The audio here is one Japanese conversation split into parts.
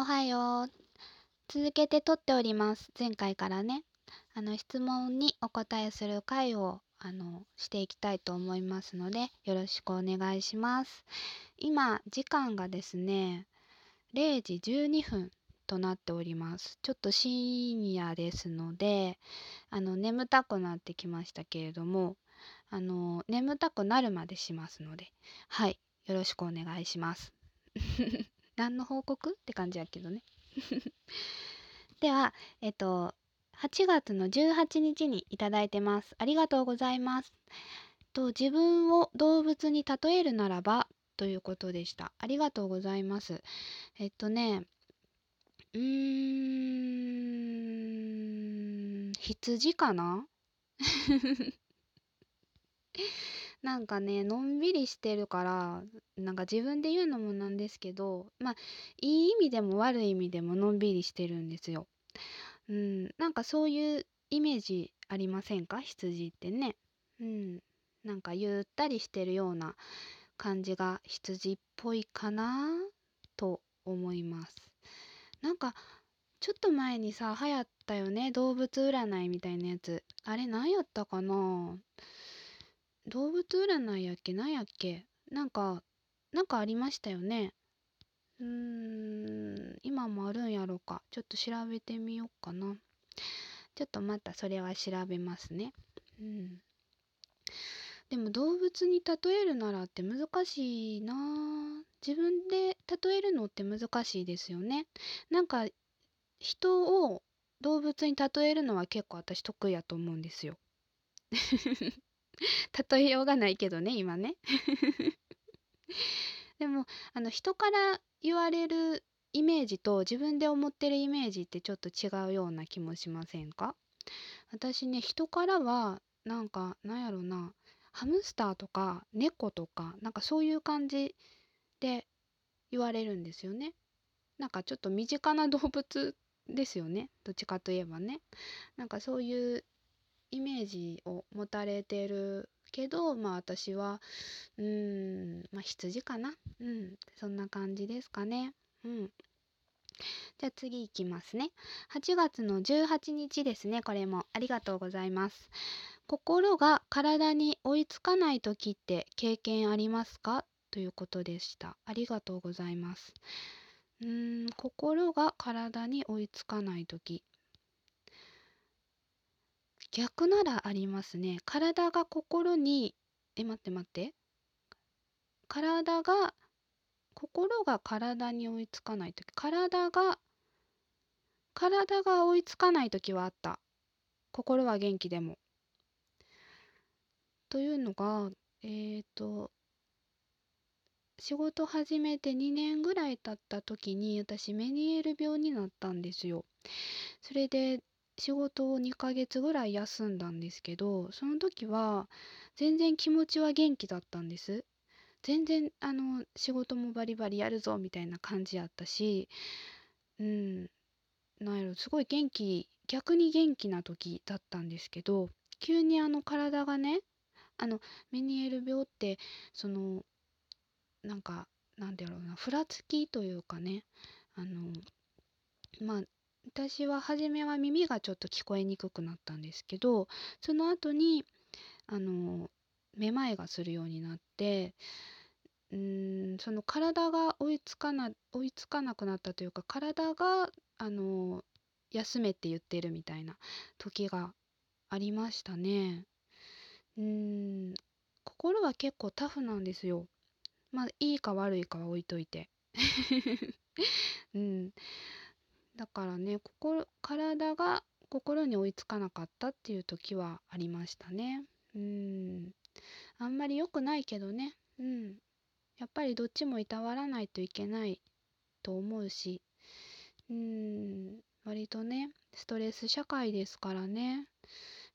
おはよう。続けて撮っております。前回からね。あの、質問にお答えする回を、あの、していきたいと思いますので、よろしくお願いします。今、時間がですね、0時12分となっております。ちょっと深夜ですので、あの、眠たくなってきましたけれども、あの、眠たくなるまでしますので、はい、よろしくお願いします。何の報告って感じやけどね。では、えっと、8月の18日にいただいてます。ありがとうございます。と自分を動物に例えるならばということでした。ありがとうございます。えっとね、うーん、羊かな？なんかね、のんびりしてるから、なんか自分で言うのもなんですけど、まあ、いい意味でも悪い意味でものんびりしてるんですよ。うん、なんかそういうイメージありませんか？羊ってね。うん、なんかゆったりしてるような感じが羊っぽいかなと思います。なんかちょっと前にさ流行ったよね動物占いみたいなやつあれ何やったかな？動物占いやっけ？何やっけ？なんかなんかありましたよね。うーん今もあるんやろうか。ちょっと調べてみようかな。ちょっとまたそれは調べますね。うん。でも動物に例えるならって難しいな。自分で例えるのって難しいですよね。なんか人を動物に例えるのは結構私得意やと思うんですよ。例えようがないけどね今ね。でもあの人から言われるイメージと自分で思ってるイメージってちょっと違うような気もしませんか？私ね人からはなんかなんやろなハムスターとか猫とかなんかそういう感じで言われるんですよね。なんかちょっと身近な動物ですよね。どっちかといえばね。なんかそういうイメージを持たれてるけどまあ私はうんまあ羊かな？うんそんな感じですかね。うん。じゃあ次いきますね。8月の18日ですね。これも。ありがとうございます。心が体に追いつかない時って経験ありますか？ということでした。ありがとうございます。うーん心が体に追いつかない時。逆ならありますね。体が心にえ待って待って。体が心が体に追いつかない時。体が体が追いつかない時はあった。心は元気でも。というのがえーと仕事始めて2年ぐらい経った時に私メニエール病になったんですよ。それで仕事を2ヶ月ぐらい休んだんですけどその時は全然気持ちは元気だったんです。全然あの仕事もバリバリやるぞみたいな感じやったしうんなんやろすごい元気逆に元気な時だったんですけど急にあの体がねあのメニエール病ってそのなんかなんだろうなふらつきというかねあのまあ私は初めは耳がちょっと聞こえにくくなったんですけどその後にあのめまいがするようになってうんその体が追いつかな追いつかなくなったというか体があの休めって言ってるみたいな時がありましたね。うん心は結構タフなんですよ。まあいいか悪いかは置いといて。うん、だからね心体が心に追いつかなかったっていう時はありましたね。うん。あんまり良くないけどね、うん、やっぱりどっちもいたわらないといけないと思うし。うん。割とねストレス社会ですからね。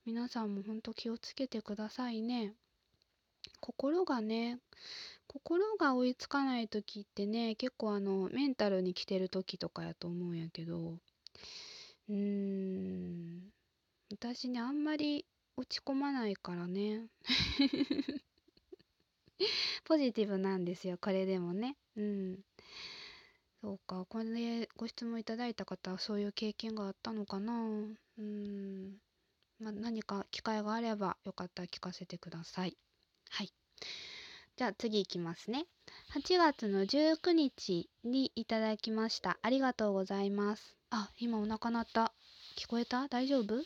皆さんも本当気をつけてくださいね。心がね心が追いつかない時ってね結構あのメンタルに来てる時とかやと思うんやけど。うーん。私ねあんまり落ち込まないからね。ポジティブなんですよこれでもね。うん。そうか、これでご質問いただいた方はそういう経験があったのかな。うん。まあ、何か機会があればよかったら聞かせてください。はい。じゃあ次いきますね。8月の19日にいただきました。ありがとうございます。あ、今お腹鳴った。聞こえた？大丈夫？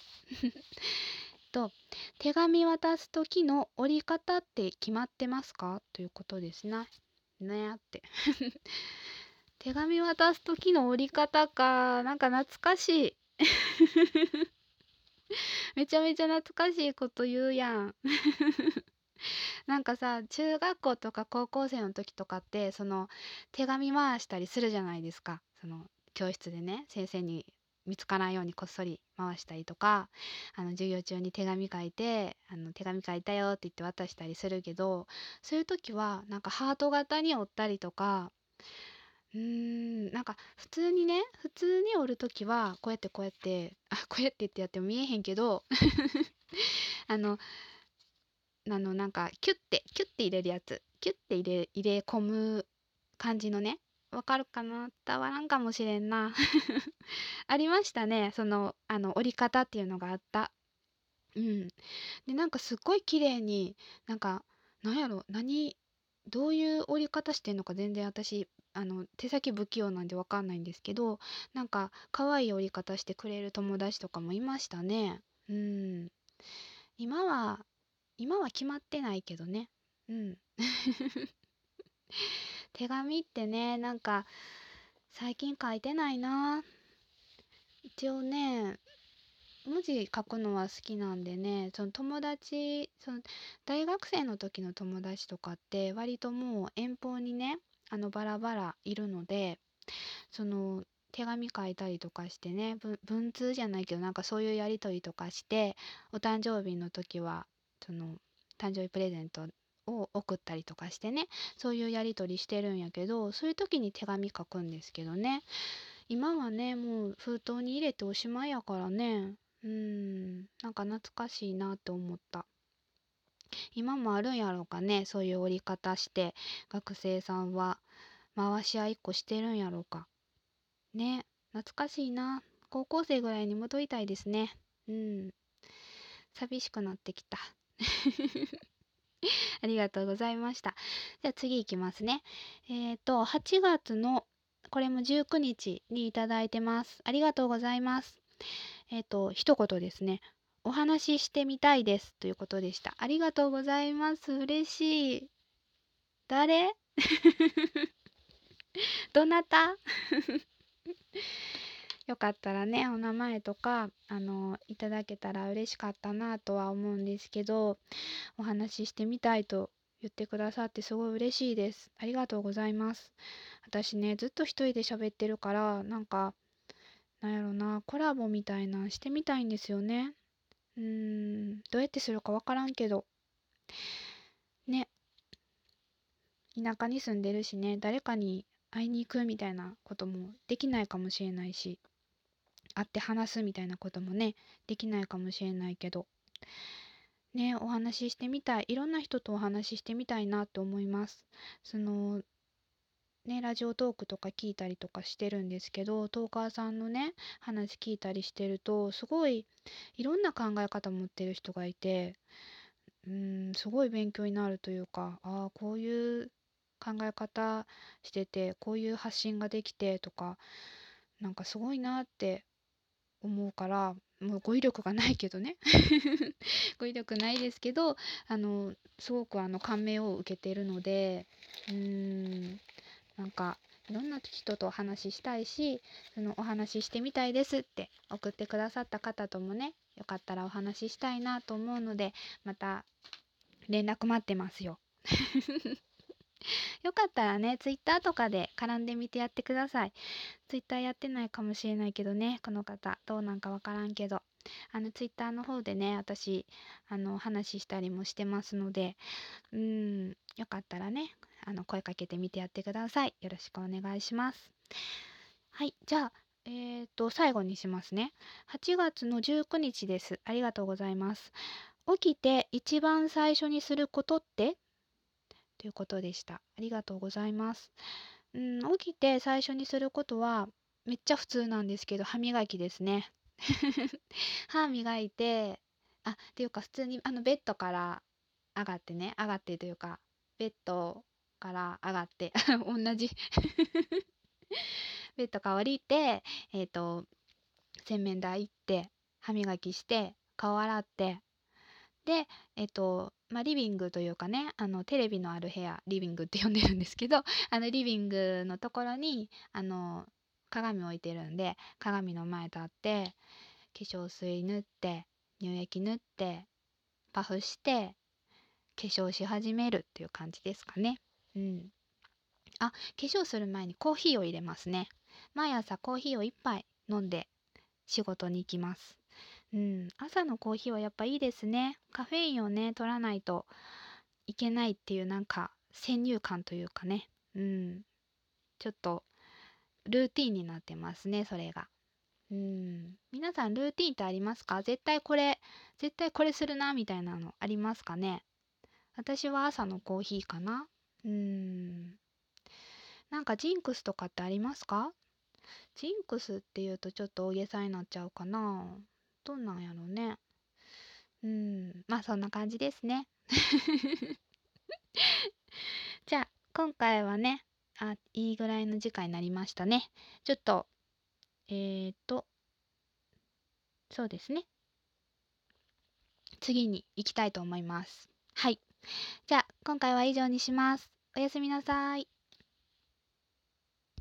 と、手紙渡す時の折り方って決まってますか？ということですな。ねって 手紙渡す時の折り方か。なんか懐かしい。めちゃめちゃ懐かしいこと言うやん。なんかさ、中学校とか高校生の時とかって、その手紙回したりするじゃないですか。その教室でね、先生に見つからんようにこっそり回したりとか、あの授業中に手紙書いて、あの手紙書いたよって言って渡したりするけど、そういう時はなんかハート型に折ったりとか、うーん、なんか普通にね、普通に折る時はこうやってこうやって、あ、こうやってってやっても見えへんけど、あの、あのなんかキュッてキュッて入れるやつ。キュッて入れ入れ込む感じのね。わかるかな？伝わらんかもしれんな。ありましたね。そのあの折り方っていうのがあった。うん。でなんかすっごい綺麗になんかなんやろ？何どういう折り方してんのか全然私あの手先不器用なんでわかんないんですけどなんか可愛い折り方してくれる友達とかもいましたね。うん。今は今は決まってないけどね。うん。手紙ってね、なんか、最近書いてないな。一応ね、文字書くのは好きなんでね、その友達、その大学生の時の友達とかって割ともう遠方にね、あのバラバラいるので、その手紙書いたりとかしてね、文通じゃないけどなんかそういうやり取りとかして、お誕生日の時はその誕生日プレゼントを送ったりとかしてねそういうやり取りしてるんやけどそういう時に手紙書くんですけどね。今はねもう封筒に入れておしまいやからね。うんなんか懐かしいなって思った。今もあるんやろうかねそういう折り方して学生さんは。回し合いっこしてるんやろうか。ね懐かしいな。高校生ぐらいに戻りたいですね。うん。寂しくなってきた。ありがとうございました。じゃあ次いきますね。えっ、ー、と、8月の、これも19日にいただいてます。ありがとうございます。えっ、ー、と、一言ですね。お話ししてみたいですということでした。ありがとうございます。嬉しい。誰？どなた？よかったらね、お名前とか、あの、いただけたら嬉しかったなとは思うんですけど、お話ししてみたいと言ってくださってすごい嬉しいです。ありがとうございます。私ね、ずっと一人で喋ってるから、なんか、なんやろな、コラボみたいなんしてみたいんですよね。うーん、どうやってするかわからんけど。ね。田舎に住んでるしね、誰かに会いに行くみたいなこともできないかもしれないし。会って話すみたいなこともねできないかもしれないけど。ねお話ししてみたい。いろんな人とお話ししてみたいなと思います。そのねラジオトークとか聞いたりとかしてるんですけどトーカーさんのね話聞いたりしてるとすごいいろんな考え方持ってる人がいてうんすごい勉強になるというかああこういう考え方しててこういう発信ができてとかなんかすごいなって思うからもう語彙力がないけどね。語彙力ないですけどあのすごくあの感銘を受けてるのでうーんなんかいろんな人とお話ししたいしそのお話ししてみたいですって送ってくださった方ともねよかったらお話ししたいなと思うのでまた連絡待ってますよ。よかったらね、ツイッターとかで絡んでみてやってください。ツイッターやってないかもしれないけどね、この方、どうなんかわからんけど。あの、ツイッターの方でね、私、あの、話したりもしてますので、うん、よかったらね、あの、声かけてみてやってください。よろしくお願いします。はい、じゃあ、え、ー、と、最後にしますね。8月の19日です。ありがとうございます。起きて一番最初にすることってということでした。ありがとうございます。うん、起きて最初にすることは、めっちゃ普通なんですけど、歯磨きですね。歯磨いて、あ、っていうか普通にあのベッドから上がってね、上がってというか、ベッドから上がって 同じ ベッドから降りて、えっ、ー、と、洗面台行って、歯磨きして、顔洗って、で、えっ、ー、と、まあ、リビングというかね、あの、テレビのある部屋、リビングって呼んでるんですけど、あの、リビングのところに、あの、鏡置いてるんで、鏡の前立って、化粧水塗って、乳液塗って、パフして、化粧し始めるっていう感じですかね。うん。あ、化粧する前にコーヒーを入れますね。毎朝コーヒーを1杯飲んで仕事に行きます。うん、朝のコーヒーはやっぱいいですね。カフェインをね、取らないといけないっていうなんか先入観というかね。うん。ちょっとルーティンになってますね、それが。うん。皆さんルーティンってありますか？絶対これ、絶対これするな、みたいなのありますかね？私は朝のコーヒーかなうん。なんかジンクスとかってありますか？ジンクスっていうとちょっと大げさになっちゃうかなどんなんやろうね。うん。まあそんな感じですね。じゃあ今回はね、あ、いいぐらいの時間になりましたね。ちょっと、えーと、そうですね。次に行きたいと思います。はい。じゃあ今回は以上にします。おやすみなさい。